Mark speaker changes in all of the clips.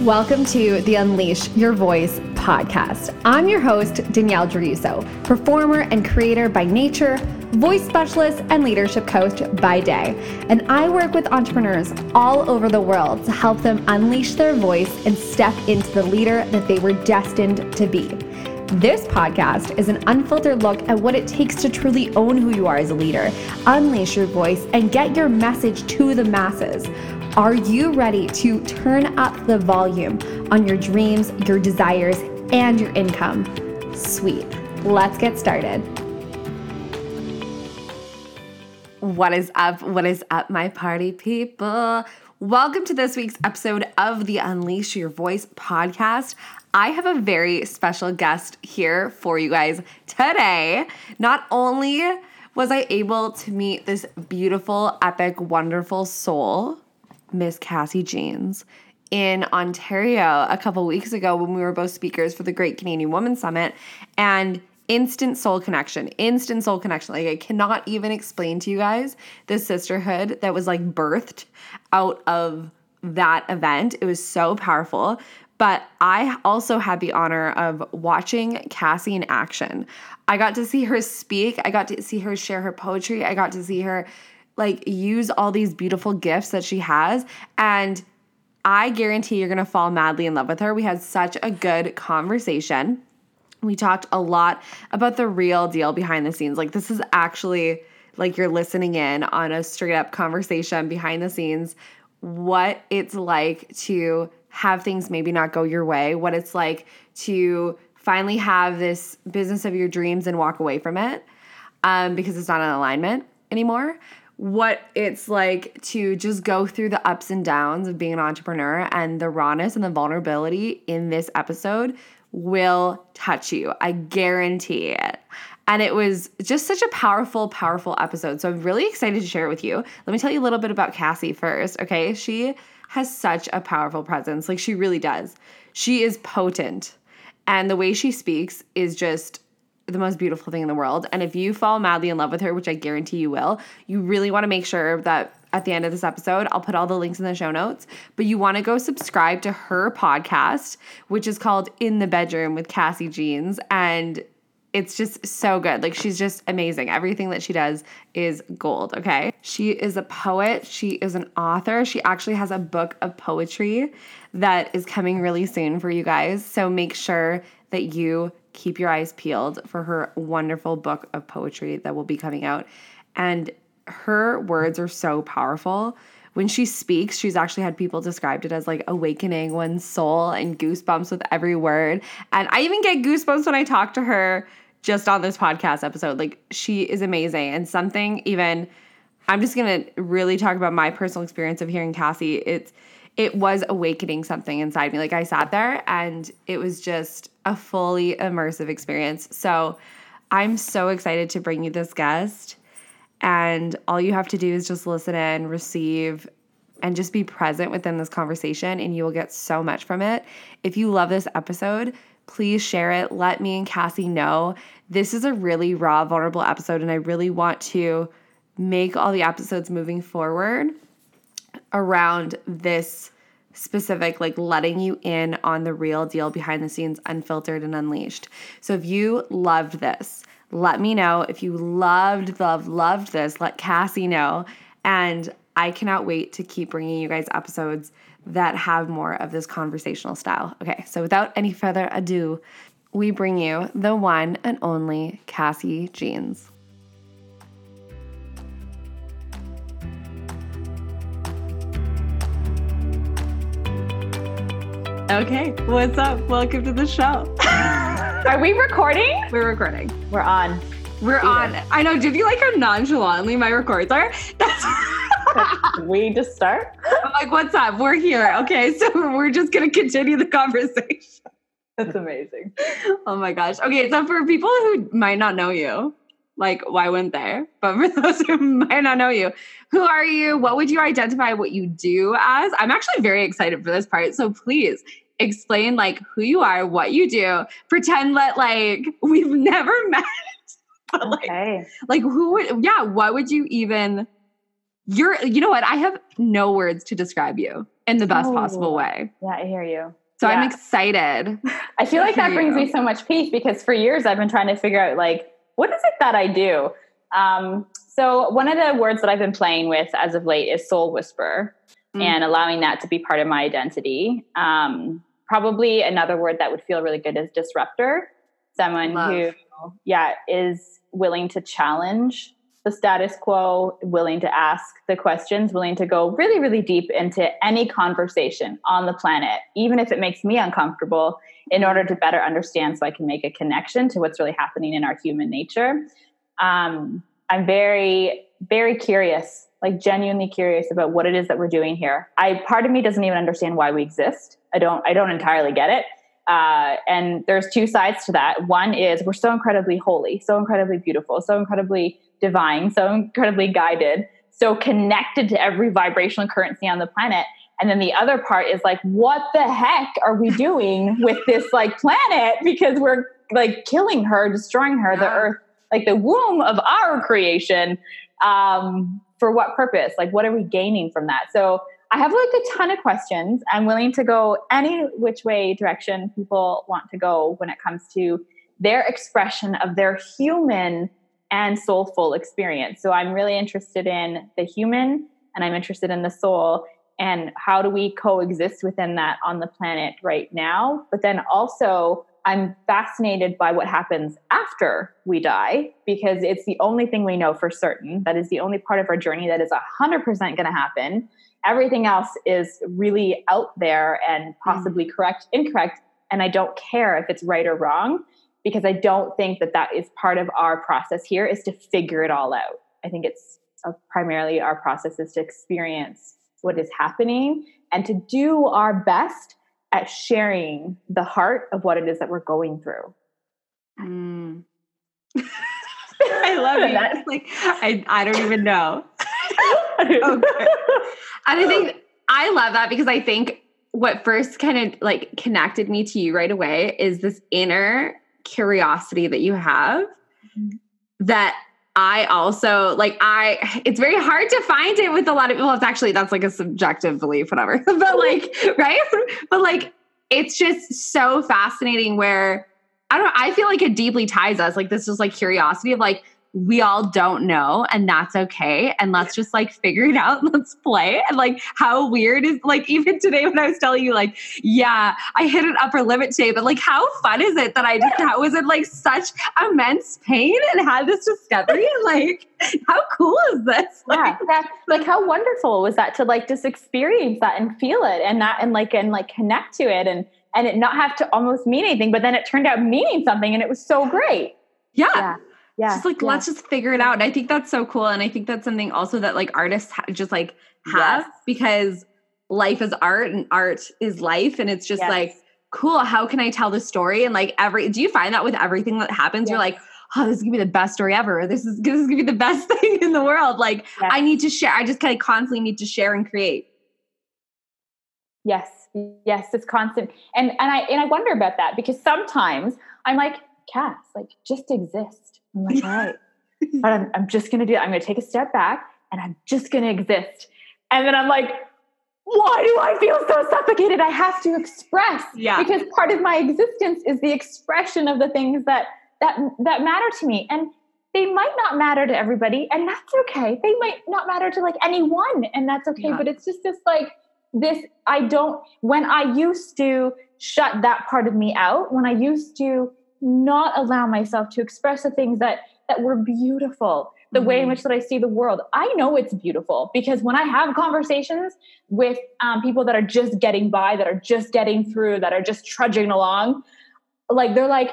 Speaker 1: Welcome to the Unleash Your Voice podcast. I'm your host, Danielle Druso, performer and creator by nature, voice specialist, and leadership coach by day. And I work with entrepreneurs all over the world to help them unleash their voice and step into the leader that they were destined to be. This podcast is an unfiltered look at what it takes to truly own who you are as a leader, unleash your voice, and get your message to the masses. Are you ready to turn up the volume on your dreams, your desires, and your income? Sweet. Let's get started. What is up? What is up, my party people? Welcome to this week's episode of the Unleash Your Voice podcast. I have a very special guest here for you guys today. Not only was I able to meet this beautiful, epic, wonderful soul Miss Cassie Jeans in Ontario a couple weeks ago when we were both speakers for the Great Canadian Woman Summit and instant soul connection, instant soul connection. Like I cannot even explain to you guys the sisterhood that was like birthed out of that event. It was so powerful. But I also had the honor of watching Cassie in action. I got to see her speak. I got to see her share her poetry. I got to see her like use all these beautiful gifts that she has and I guarantee you're going to fall madly in love with her. We had such a good conversation. We talked a lot about the real deal behind the scenes. Like this is actually like you're listening in on a straight up conversation behind the scenes what it's like to have things maybe not go your way, what it's like to finally have this business of your dreams and walk away from it um, because it's not in alignment anymore what it's like to just go through the ups and downs of being an entrepreneur and the rawness and the vulnerability in this episode will touch you. I guarantee it. And it was just such a powerful, powerful episode. So I'm really excited to share it with you. Let me tell you a little bit about Cassie first, okay? She has such a powerful presence. Like she really does. She is potent. And the way she speaks is just the most beautiful thing in the world. And if you fall madly in love with her, which I guarantee you will, you really want to make sure that at the end of this episode, I'll put all the links in the show notes. But you want to go subscribe to her podcast, which is called In the Bedroom with Cassie Jeans. And it's just so good. Like she's just amazing. Everything that she does is gold, okay? She is a poet, she is an author. She actually has a book of poetry that is coming really soon for you guys. So make sure that you keep your eyes peeled for her wonderful book of poetry that will be coming out. And her words are so powerful. When she speaks, she's actually had people described it as like awakening one's soul and goosebumps with every word. And I even get goosebumps when I talk to her just on this podcast episode. Like she is amazing. And something even I'm just going to really talk about my personal experience of hearing Cassie. It's it was awakening something inside me. Like I sat there and it was just a fully immersive experience. So I'm so excited to bring you this guest. And all you have to do is just listen in, receive, and just be present within this conversation, and you will get so much from it. If you love this episode, please share it. Let me and Cassie know. This is a really raw, vulnerable episode, and I really want to make all the episodes moving forward around this specific, like letting you in on the real deal behind the scenes, unfiltered and unleashed. So if you loved this, let me know. If you loved, loved, loved this, let Cassie know. And I cannot wait to keep bringing you guys episodes that have more of this conversational style. Okay, so without any further ado, we bring you the one and only Cassie Jeans. Okay, what's up? Welcome to the show.
Speaker 2: Are we recording?
Speaker 1: We're recording.
Speaker 2: We're on.
Speaker 1: We're on. I know. Did you like how nonchalantly my records are? That's.
Speaker 2: we just start?
Speaker 1: I'm like, what's up? We're here. Okay, so we're just gonna continue the conversation.
Speaker 2: That's amazing.
Speaker 1: Oh my gosh. Okay, so for people who might not know you, like why wouldn't they? But for those who might not know you, who are you? What would you identify what you do as? I'm actually very excited for this part. So please explain like who you are, what you do. Pretend that like we've never met. but like, okay. like who would yeah, what would you even you're you know what? I have no words to describe you. in the best
Speaker 2: Oh.
Speaker 1: possible way.
Speaker 2: Yeah, I hear you.
Speaker 1: So I'm excited.
Speaker 2: I feel like that brings
Speaker 1: you.
Speaker 2: me so much peace because for years I've been trying to figure out like what is it that I do. Um, so one of the words that I've been playing with as of late is soul whisper
Speaker 1: Mm.
Speaker 2: and allowing that to be part of my identity. Um, probably another word that would feel really good is disruptor. Someone
Speaker 1: Love.
Speaker 2: who, yeah, is willing to challenge the status quo, willing to ask the questions, willing to go really, really deep into any conversation on the planet, even if it makes me uncomfortable, in order to better understand so I can make a connection to what's really happening in our human nature. Um, I'm very, very curious, like genuinely curious about what it is that we're doing here. I part of me doesn't even understand why we exist. I don't I don't entirely get it. Uh, and there's two sides to that. One is we're so incredibly holy, so incredibly beautiful, so incredibly divine, so incredibly guided, so connected to every vibrational currency on the planet. And then the other part is like, what the heck are we doing with this like planet? Because we're like killing her, destroying her, the earth, like the womb of our creation. Um, for what purpose? Like, what are we gaining from that? So I have like a ton of questions. I'm willing to go any which way direction people want to go when it comes to their expression of their human and soulful experience. So I'm really interested in the human and I'm interested in the soul and how do we coexist within that on the planet right now? But then also, I'm fascinated by what happens after we die because it's the only thing we know for certain. That is the only part of our journey that is 100% going to happen. Everything else is really out there and possibly mm. correct, incorrect. And I don't care if it's right or wrong because I don't think that that is part of our process here is to figure it all out. I think it's uh, primarily our process is to experience what is happening and to do our best at sharing the heart of what it is that we're going through.
Speaker 1: Mm. I love it. That's like I, I don't even know. Okay. And I think I love that because I think what first kind of like connected me to you right away is this inner curiosity that you have mm-hmm. that I also like I it's very hard to find it with a lot of well it's actually that's like a subjective belief whatever but like right? But like it's just so fascinating where I don't know I feel like it deeply ties us like this is like curiosity of like we all don't know and that's okay and let's just like figure it out let's play and like how weird is like even today when i was telling you like yeah i hit an upper limit today but like how fun is it that i just I was in like such immense pain and had this discovery and like how cool is this
Speaker 2: yeah,
Speaker 1: like,
Speaker 2: yeah. Like how wonderful was that to like just experience that and feel it and that and like and like connect to it and and it not have to almost mean anything, but then it turned out meaning something and it was so great.
Speaker 1: yeah.
Speaker 2: Yeah. Yeah.
Speaker 1: just like
Speaker 2: yeah.
Speaker 1: let's just figure it out and i think that's so cool and i think that's something also that like artists ha- just like have
Speaker 2: Yes.
Speaker 1: because life is art and art is life and it's just
Speaker 2: Yes.
Speaker 1: like cool how can i tell the story and like every do you find that with everything that happens you're like oh this is gonna be the best story ever this is this is gonna be the best thing in the world like
Speaker 2: Yes.
Speaker 1: i need to share i just kind of constantly need to share and create
Speaker 2: Yes, yes, it's constant, and and I and I wonder about that because sometimes I'm like, Cass, like just exist. I'm like, all right, but I'm I'm just gonna do. I'm gonna take a step back, and I'm just gonna exist, and then I'm like, why do I feel so suffocated? I have to express,
Speaker 1: Yeah.
Speaker 2: because part of my existence is the expression of the things that that that matter to me, and they might not matter to everybody, and that's okay. They might not matter to like anyone, and that's okay.
Speaker 1: Yeah.
Speaker 2: But it's just this like this I don't when I used to shut that part of me out, when I used to not allow myself to express the things that that were beautiful, the way in
Speaker 1: Mhm.
Speaker 2: which that I see the world. I know it's beautiful because when I have conversations with um, people that are just getting by, that are just getting through, that are just trudging along, like they're like,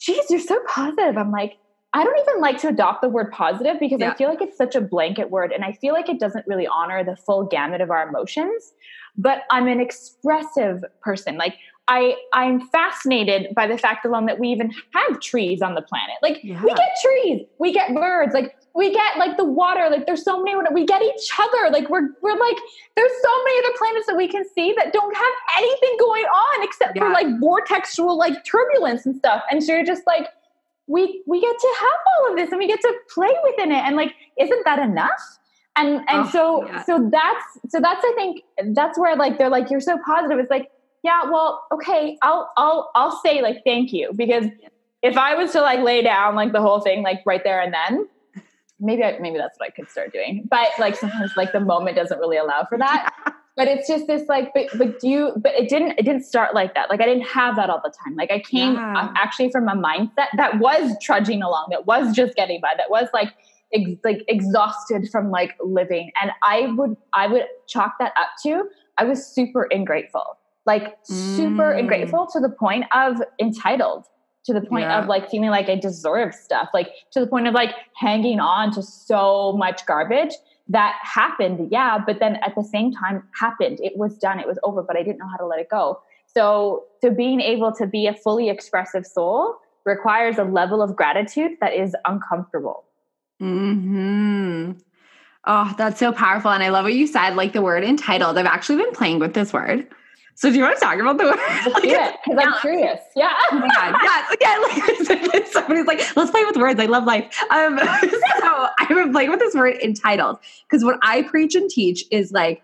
Speaker 2: geez, you're so positive. I'm like, I don't even like to adopt the word positive because
Speaker 1: Yeah.
Speaker 2: I feel like it's such a blanket word and I feel like it doesn't really honor the full gamut of our emotions. But I'm an expressive person. Like I I'm fascinated by the fact alone that we even have trees on the planet. Like we get trees, we get birds, like we get like the water, like there's so many we get each other. Like we're we're like there's so many other planets that we can see that don't have anything going on except for like vortexual like turbulence and stuff. And so you're just like we we get to have all of this and we get to play within it and like isn't that enough and and oh, so yeah. so that's so that's i think that's where like they're like you're so positive it's like yeah well okay i'll i'll i'll say like thank you because if i was to like lay down like the whole thing like right there and then maybe I, maybe that's what i could start doing. But like sometimes like the moment doesn't really allow for that. But it's just this like but but do you but it didn't it didn't start like that. Like i didn't have that all the time. Like i came yeah. um, actually from a mindset that was trudging along that was just getting by that was like ex- like exhausted from like living. And i would i would chalk that up to i was super ungrateful like super mm. ungrateful to the point of entitled to the point yeah. of like feeling like i deserve stuff like to the point of like hanging on to so much garbage that happened yeah but then at the same time happened it was done it was over but i didn't know how to let it go so so being able to be a fully expressive soul requires a level of gratitude that is uncomfortable
Speaker 1: Hmm. Oh, that's so powerful, and I love what you said. Like the word entitled. I've actually been playing with this word. So do you want to talk about the word?
Speaker 2: like, yeah, because I'm curious. Yeah. Oh my
Speaker 1: God. Yeah. Like, somebody's like, let's play with words. I love life. Um, so I've been playing with this word entitled because what I preach and teach is like,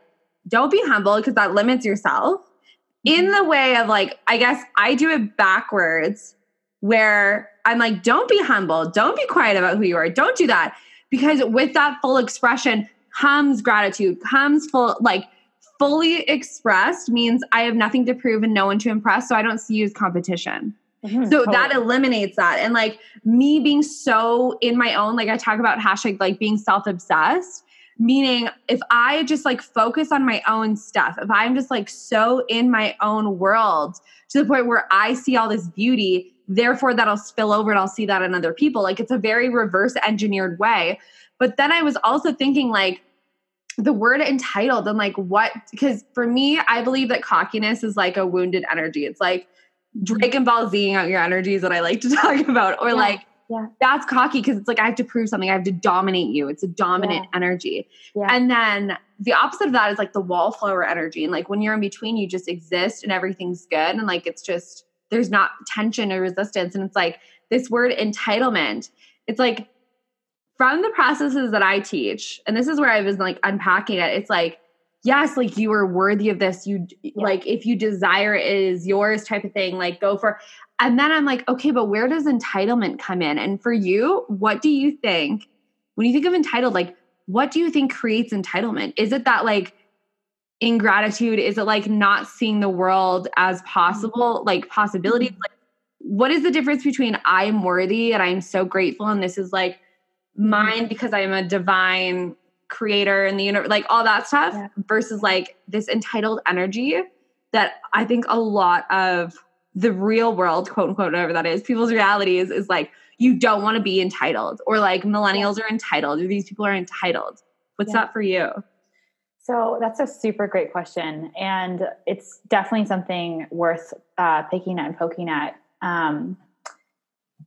Speaker 1: don't be humble because that limits yourself. In mm-hmm. the way of like, I guess I do it backwards where I'm like, don't be humble. Don't be quiet about who you are. Don't do that. Because with that full expression comes gratitude, comes full, like fully expressed means I have nothing to prove and no one to impress. So I don't see you as competition. Mm-hmm, so totally. that eliminates that. And like me being so in my own, like I talk about hashtag like being self obsessed, meaning if I just like focus on my own stuff, if I'm just like so in my own world to the point where I see all this beauty, therefore that'll spill over and I'll see that in other people. Like it's a very reverse engineered way. But then I was also thinking like the word entitled and like what because for me, I believe that cockiness is like a wounded energy. It's like Dragon Ball Z out your energies that I like to talk about. Or yeah. like yeah. That's cocky because it's like I have to prove something. I have to dominate you. It's a dominant yeah. energy. And then the opposite of that is like the wallflower energy. And like when you're in between, you just exist and everything's good. And like it's just there's not tension or resistance. And it's like this word entitlement. It's like from the processes that I teach, and this is where I was like unpacking it, it's like, yes, like you are worthy of this. You yeah. like if you desire it is yours type of thing, like go for and then I'm like, okay, but where does entitlement come in? And for you, what do you think when you think of entitled, like what do you think creates entitlement? Is it that like ingratitude? Is it like not seeing the world as possible, like possibilities? Mm-hmm. Like, what is the difference between I'm worthy and I'm so grateful and this is like mine because I'm a divine creator in the universe, like all that stuff, yeah. versus like this entitled energy that I think a lot of the real world, quote unquote, whatever that is, people's realities is, is like you don't want to be entitled, or like millennials yeah. are entitled, or these people are entitled. What's yeah. that for you?
Speaker 2: So that's a super great question, and it's definitely something worth uh, picking at and poking at, um,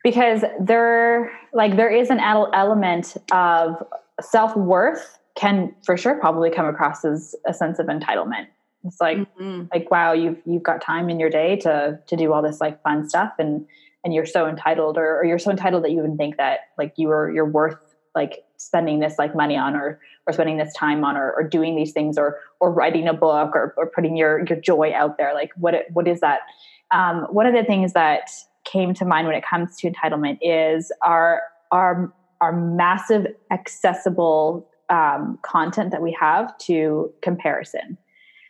Speaker 2: because there, like, there is an element of self worth can for sure probably come across as a sense of entitlement. It's like, mm-hmm. like, wow, you've you've got time in your day to to do all this like fun stuff, and and you're so entitled, or, or you're so entitled that you even think that like you are you're worth like spending this like money on or or spending this time on or, or doing these things or or writing a book or, or putting your your joy out there like what it, what is that um, one of the things that came to mind when it comes to entitlement is our our our massive accessible um, content that we have to comparison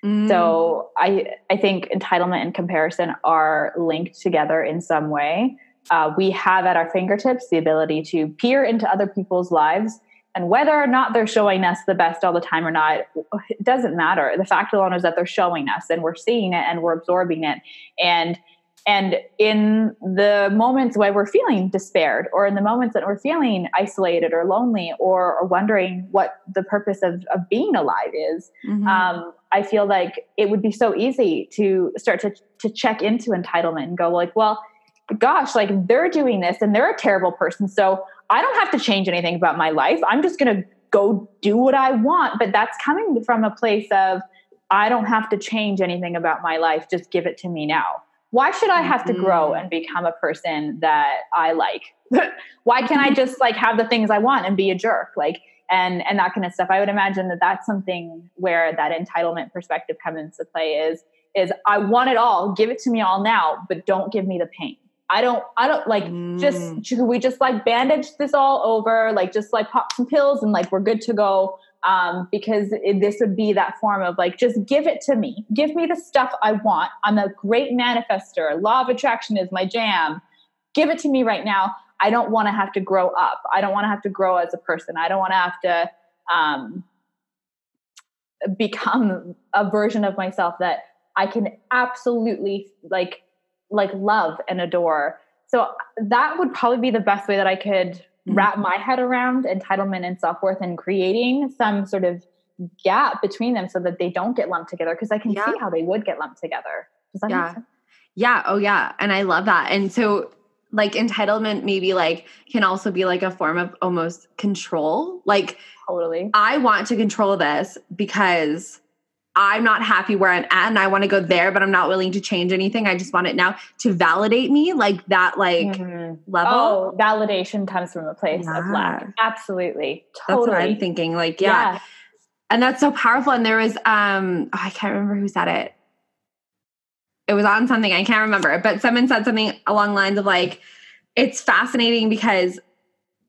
Speaker 2: mm. so i i think entitlement and comparison are linked together in some way uh, we have at our fingertips the ability to peer into other people's lives and whether or not they're showing us the best all the time or not, it doesn't matter. The fact alone is that they're showing us and we're seeing it and we're absorbing it. And and in the moments where we're feeling despaired or in the moments that we're feeling isolated or lonely or, or wondering what the purpose of, of being alive is, mm-hmm. um, I feel like it would be so easy to start to, to check into entitlement and go like, well, gosh, like they're doing this and they're a terrible person. So I don't have to change anything about my life. I'm just going to go do what I want. But that's coming from a place of, I don't have to change anything about my life. Just give it to me now. Why should I have to grow mm-hmm. and become a person that I like? Why can't I just like have the things I want and be a jerk? Like, and and that kind of stuff i would imagine that that's something where that entitlement perspective comes into play is is i want it all give it to me all now but don't give me the pain i don't i don't like mm. just should we just like bandage this all over like just like pop some pills and like we're good to go um, because it, this would be that form of like just give it to me give me the stuff i want i'm a great manifester law of attraction is my jam give it to me right now I don't want to have to grow up. I don't want to have to grow as a person. I don't want to have to um, become a version of myself that I can absolutely like like love and adore. So that would probably be the best way that I could. Mm-hmm. wrap my head around entitlement and self-worth and creating some sort of gap between them so that they don't get lumped together because I can yeah. see how they would get lumped together. Does that
Speaker 1: yeah.
Speaker 2: make sense?
Speaker 1: Yeah. Oh yeah. And I love that. And so like entitlement maybe like can also be like a form of almost control like
Speaker 2: totally
Speaker 1: i want to control this because i'm not happy where i'm at and i want to go there but i'm not willing to change anything i just want it now to validate me like that like mm-hmm. level
Speaker 2: oh validation comes from a place yeah. of lack absolutely totally.
Speaker 1: that's what i'm thinking like yeah. yeah and that's so powerful and there was um oh, i can't remember who said it it was on something I can't remember, but someone said something along lines of like, it's fascinating because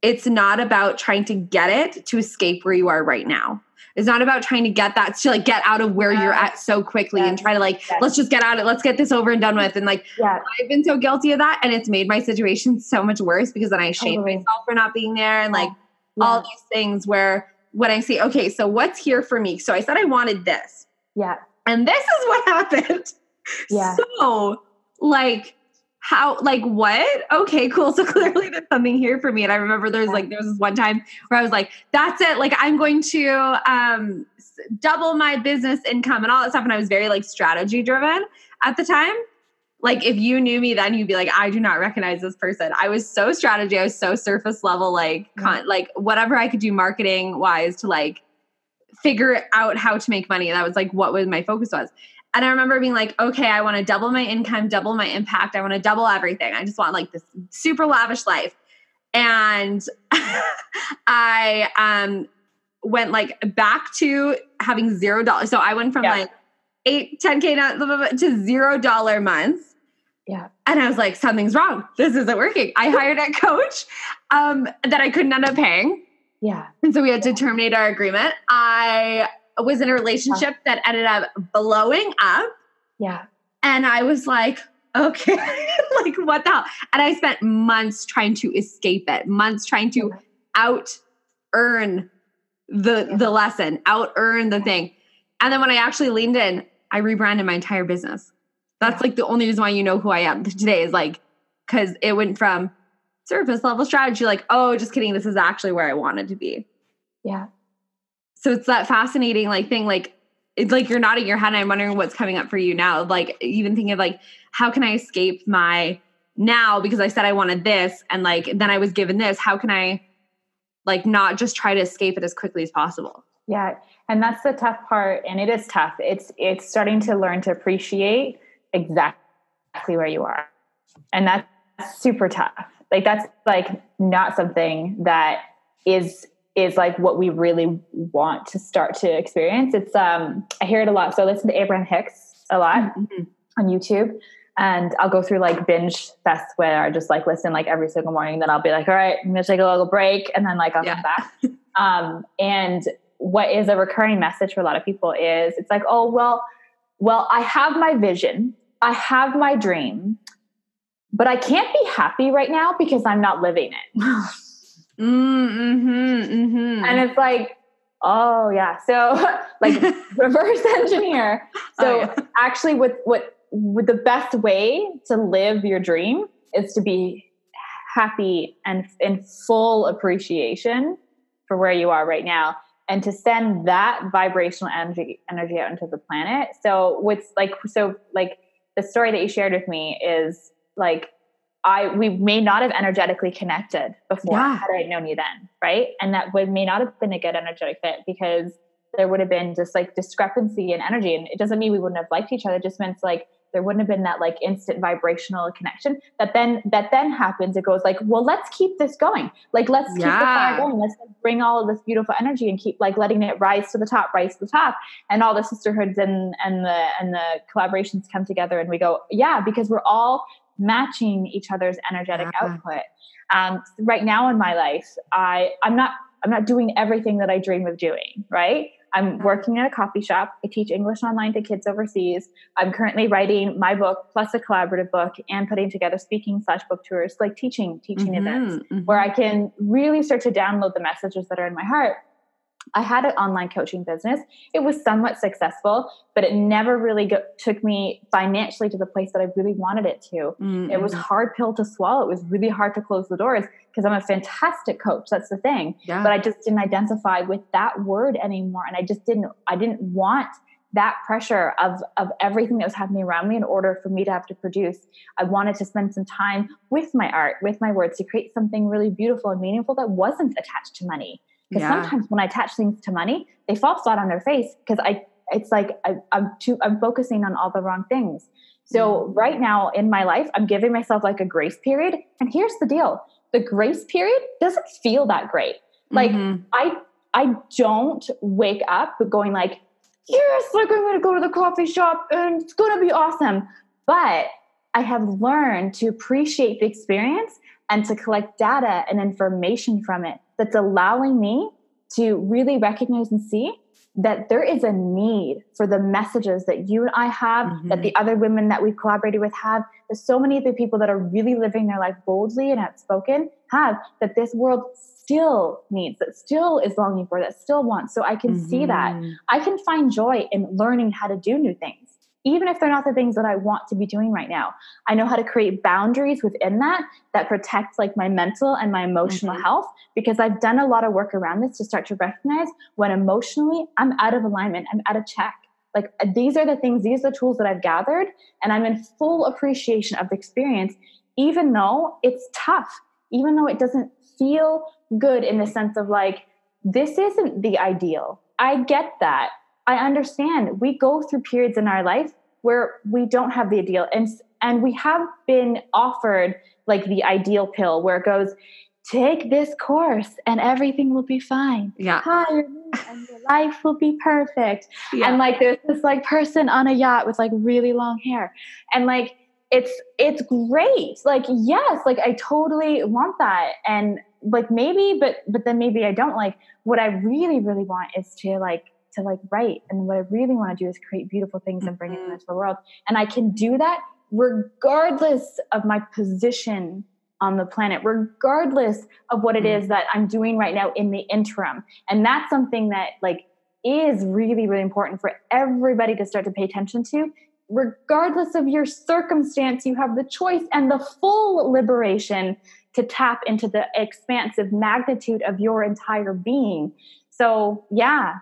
Speaker 1: it's not about trying to get it to escape where you are right now. It's not about trying to get that to like get out of where yes. you're at so quickly yes. and try to like yes. let's just get out of it. Let's get this over and done with. And like yes. I've been so guilty of that, and it's made my situation so much worse because then I shame totally. myself for not being there and like yeah. all these things where when I say, okay, so what's here for me? So I said I wanted this.
Speaker 2: Yeah.
Speaker 1: And this is what happened.
Speaker 2: Yeah.
Speaker 1: So, like, how, like, what? Okay, cool. So clearly there's something here for me. And I remember there's like, there was this one time where I was like, that's it. Like, I'm going to um, double my business income and all that stuff. And I was very like strategy driven at the time. Like, if you knew me then, you'd be like, I do not recognize this person. I was so strategy. I was so surface level, like, con- like whatever I could do marketing wise to like, figure out how to make money. That was like what was my focus was. And I remember being like, okay, I want to double my income, double my impact. I want to double everything. I just want like this super lavish life. And I um, went like back to having zero dollars. So I went from yeah. like eight, 10K to zero dollar months.
Speaker 2: Yeah.
Speaker 1: And I was like, something's wrong. This isn't working. I hired a coach um, that I couldn't end up paying.
Speaker 2: Yeah.
Speaker 1: And so we had to terminate our agreement. I was in a relationship that ended up blowing up.
Speaker 2: Yeah.
Speaker 1: And I was like, okay, like what the hell? And I spent months trying to escape it, months trying to out earn the yeah. the lesson, out earn the thing. And then when I actually leaned in, I rebranded my entire business. That's yeah. like the only reason why you know who I am today is like because it went from surface level strategy, like, oh, just kidding, this is actually where I wanted to be.
Speaker 2: Yeah
Speaker 1: so it's that fascinating like thing like it's like you're nodding your head and i'm wondering what's coming up for you now like even thinking of like how can i escape my now because i said i wanted this and like then i was given this how can i like not just try to escape it as quickly as possible?
Speaker 2: Yeah and that's the tough part and it is tough. It's it's starting to learn to appreciate exactly where you are and that's super tough. Like that's like not something that is is like what we really want to start to experience. It's um I hear it a lot. So I listen to Abraham Hicks a lot mm-hmm. on YouTube. And I'll go through like binge fests where I just like listen like every single morning. Then I'll be like, all right, I'm gonna take a little break and then like I'll yeah. come back. um, and what is a recurring message for a lot of people is it's like, oh well, well, I have my vision, I have my dream, but I can't be happy right now because I'm not living it.
Speaker 1: Mm-hmm, mm-hmm.
Speaker 2: And it's like, oh yeah. So like reverse engineer. So oh, yeah. actually with what with the best way to live your dream is to be happy and in full appreciation for where you are right now and to send that vibrational energy energy out into the planet. So what's like so like the story that you shared with me is like I we may not have energetically connected before yeah. had I known you then, right? And that would may not have been a good energetic fit because there would have been just like discrepancy in energy. And it doesn't mean we wouldn't have liked each other. It just means like there wouldn't have been that like instant vibrational connection that then that then happens it goes like well let's keep this going like let's keep yeah. the fire going let's like, bring all of this beautiful energy and keep like letting it rise to the top rise to the top and all the sisterhoods and and the and the collaborations come together and we go yeah because we're all matching each other's energetic yeah. output um, right now in my life i i'm not i'm not doing everything that i dream of doing right I'm working at a coffee shop. I teach English online to kids overseas. I'm currently writing my book plus a collaborative book and putting together speaking slash book tours, like teaching, teaching mm-hmm, events mm-hmm. where I can really start to download the messages that are in my heart I had an online coaching business. It was somewhat successful, but it never really go- took me financially to the place that I really wanted it to. Mm-hmm. It was hard pill to swallow. It was really hard to close the doors because I'm a fantastic coach. That's the thing. Yeah. But I just didn't identify with that word anymore, and I just didn't. I didn't want that pressure of of everything that was happening around me in order for me to have to produce. I wanted to spend some time with my art, with my words, to create something really beautiful and meaningful that wasn't attached to money because yeah. sometimes when I attach things to money, they fall flat on their face because I it's like I, am too I'm focusing on all the wrong things. So mm-hmm. right now in my life, I'm giving myself like a grace period. And here's the deal: the grace period doesn't feel that great. Like mm-hmm. I I don't wake up going like, yes, like I'm gonna go to the coffee shop and it's gonna be awesome. But I have learned to appreciate the experience and to collect data and information from it that's allowing me to really recognize and see that there is a need for the messages that you and I have, mm-hmm. that the other women that we've collaborated with have, that so many of the people that are really living their life boldly and outspoken have, that this world still needs, that still is longing for, that still wants. So I can mm-hmm. see that. Mm-hmm. I can find joy in learning how to do new things even if they're not the things that I want to be doing right now. I know how to create boundaries within that that protect like my mental and my emotional mm-hmm. health because I've done a lot of work around this to start to recognize when emotionally I'm out of alignment, I'm out of check. Like these are the things, these are the tools that I've gathered, and I'm in full appreciation of the experience, even though it's tough, even though it doesn't feel good in the sense of like, this isn't the ideal. I get that. I understand we go through periods in our life where we don't have the ideal and and we have been offered like the ideal pill where it goes take this course and everything will be fine.
Speaker 1: Yeah.
Speaker 2: Me and your life will be perfect. Yeah. And like there's this like person on a yacht with like really long hair. And like it's it's great. Like yes, like I totally want that. And like maybe but but then maybe I don't like what I really really want is to like to like write. And what I really want to do is create beautiful things and bring mm-hmm. them into the world. And I can do that regardless of my position on the planet, regardless of what it mm-hmm. is that I'm doing right now in the interim. And that's something that like is really, really important for everybody to start to pay attention to. Regardless of your circumstance, you have the choice and the full liberation to tap into the expansive magnitude of your entire being. So, yeah,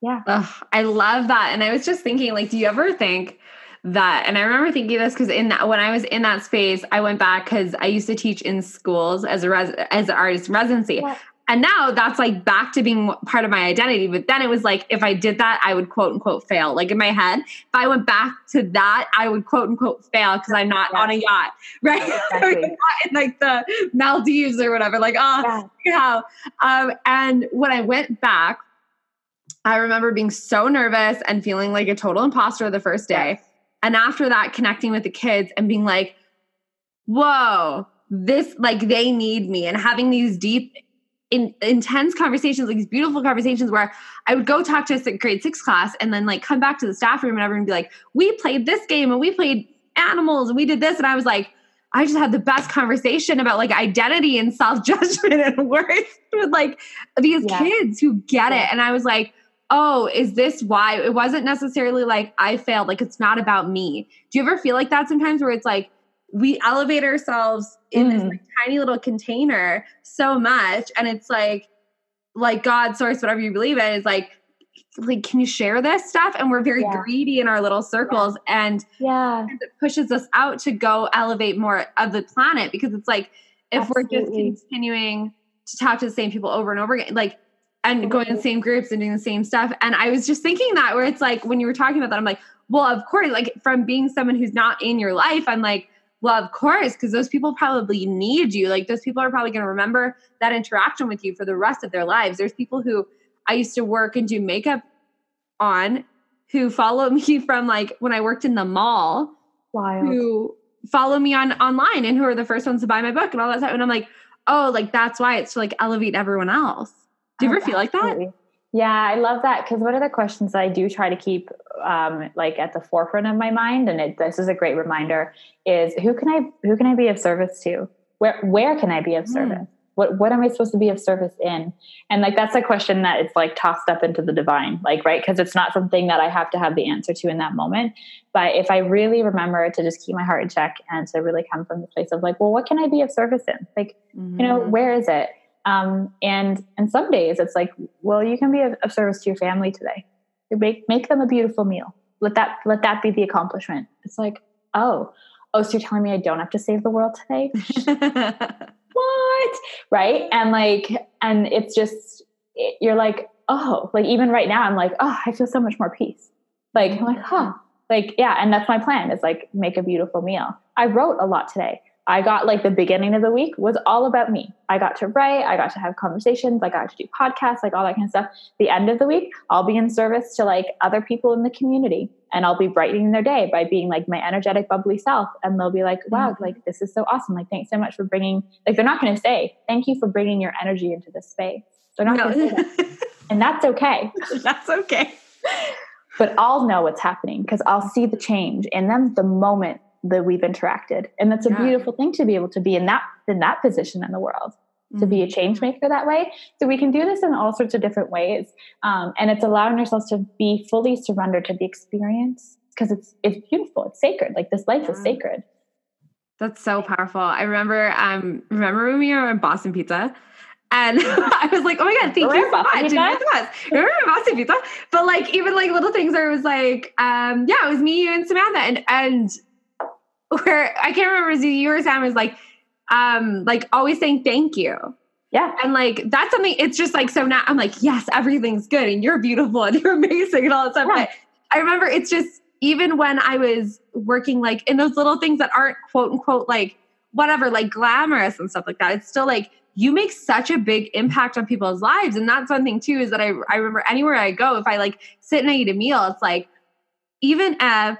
Speaker 2: yeah.
Speaker 1: Ugh, I love that. And I was just thinking, like, do you ever think that? And I remember thinking this because in that when I was in that space, I went back because I used to teach in schools as a res, as an artist residency. Yeah. And now that's like back to being part of my identity. But then it was like, if I did that, I would quote unquote fail. Like in my head, if I went back to that, I would quote unquote fail because I'm not yeah. on a yacht, right? Exactly. in like the Maldives or whatever. Like, oh, yeah. Um, and when I went back, I remember being so nervous and feeling like a total imposter the first day. Yes. And after that, connecting with the kids and being like, whoa, this, like, they need me. And having these deep, in, intense conversations, like these beautiful conversations where I would go talk to a grade six class and then, like, come back to the staff room and everyone be like, we played this game and we played animals and we did this. And I was like, I just had the best conversation about like identity and self judgment and worth with like these yeah. kids who get yeah. it. And I was like, oh, is this why? It wasn't necessarily like I failed. Like it's not about me. Do you ever feel like that sometimes where it's like we elevate ourselves in mm. this like, tiny little container so much and it's like like God source, whatever you believe in, is like like can you share this stuff and we're very yeah. greedy in our little circles
Speaker 2: yeah.
Speaker 1: and
Speaker 2: yeah
Speaker 1: it pushes us out to go elevate more of the planet because it's like if Absolutely. we're just continuing to talk to the same people over and over again like and going in the same groups and doing the same stuff. And I was just thinking that where it's like when you were talking about that, I'm like, well, of course, like from being someone who's not in your life, I'm like, well, of course, because those people probably need you. Like those people are probably going to remember that interaction with you for the rest of their lives. There's people who I used to work and do makeup on who follow me from like when I worked in the mall.
Speaker 2: Wild.
Speaker 1: Who follow me on online and who are the first ones to buy my book and all that stuff. And I'm like, oh, like that's why it's to like elevate everyone else. Do you
Speaker 2: Oh,
Speaker 1: ever feel like that?
Speaker 2: Yeah, I love that because one of the questions that I do try to keep um, like at the forefront of my mind, and it, this is a great reminder, is who can I who can I be of service to? Where where can I be of
Speaker 1: Hmm.
Speaker 2: service? What what am I supposed to be of service in? And like that's a question that it's like tossed up into the divine, like right because it's not something that I have to have the answer to in that moment. But if I really remember to just keep my heart in check and to really come from the place of like, well, what can I be of service in? Like you know
Speaker 1: Mhm.
Speaker 2: where is it um, and and some days it's like well you can be of, service to your family today. You make make them a beautiful meal. Let that let that be the accomplishment. It's like oh oh so you're telling me i don't have to save the world today? What? Right? And like and it's just it, you're like oh like even right now i'm like oh i feel so much more peace. Like i'm like huh. Like yeah and that's my plan. Is like make a beautiful meal. I wrote a lot today i got like the beginning of the week was all about me. I got to write i got to have conversations i got to do podcasts like all that kind of stuff. The end of the week i'll be in service to like other people in the community and i'll be brightening their day by being like my energetic bubbly self and they'll be like wow
Speaker 1: Mhm.
Speaker 2: like this is so awesome. Like thanks so much for bringing like they're not going to say thank you for bringing your energy into this space. They're not going to say that. And that's okay.
Speaker 1: That's okay.
Speaker 2: but I'll know what's happening because I'll see the change in them the moment that we've interacted. And that's a
Speaker 1: Yeah.
Speaker 2: beautiful thing to be able to be in that in that position in the world, to be a
Speaker 1: Mm-hmm.
Speaker 2: change maker that way. So we can do this in all sorts of different ways. Um, and it's allowing ourselves to be fully surrendered to the experience because it's it's beautiful, it's sacred. Like this life is sacred.
Speaker 1: That's so powerful. I remember um remember when we were in Boston Pizza and I was like, oh my god, thank
Speaker 2: Remember
Speaker 1: you so
Speaker 2: Boston
Speaker 1: much.
Speaker 2: Pizza?
Speaker 1: Best. Remember Boston Pizza? But like even like little things where it was like, um, yeah, it was me, you, and Samantha, and and where I can't remember was you or Sam was like, um, like always saying thank you.
Speaker 2: Yeah.
Speaker 1: And like that's something it's just like so now I'm like, yes, everything's good and you're beautiful and you're amazing and all that stuff.
Speaker 2: Yeah.
Speaker 1: But I remember it's just even when I was working like in those little things that aren't quote unquote like whatever, like glamorous and stuff like that, it's still like you make such a big impact on people's lives. And that's one thing too, is that I I remember anywhere I go, if I like sit and I eat a meal, it's like even if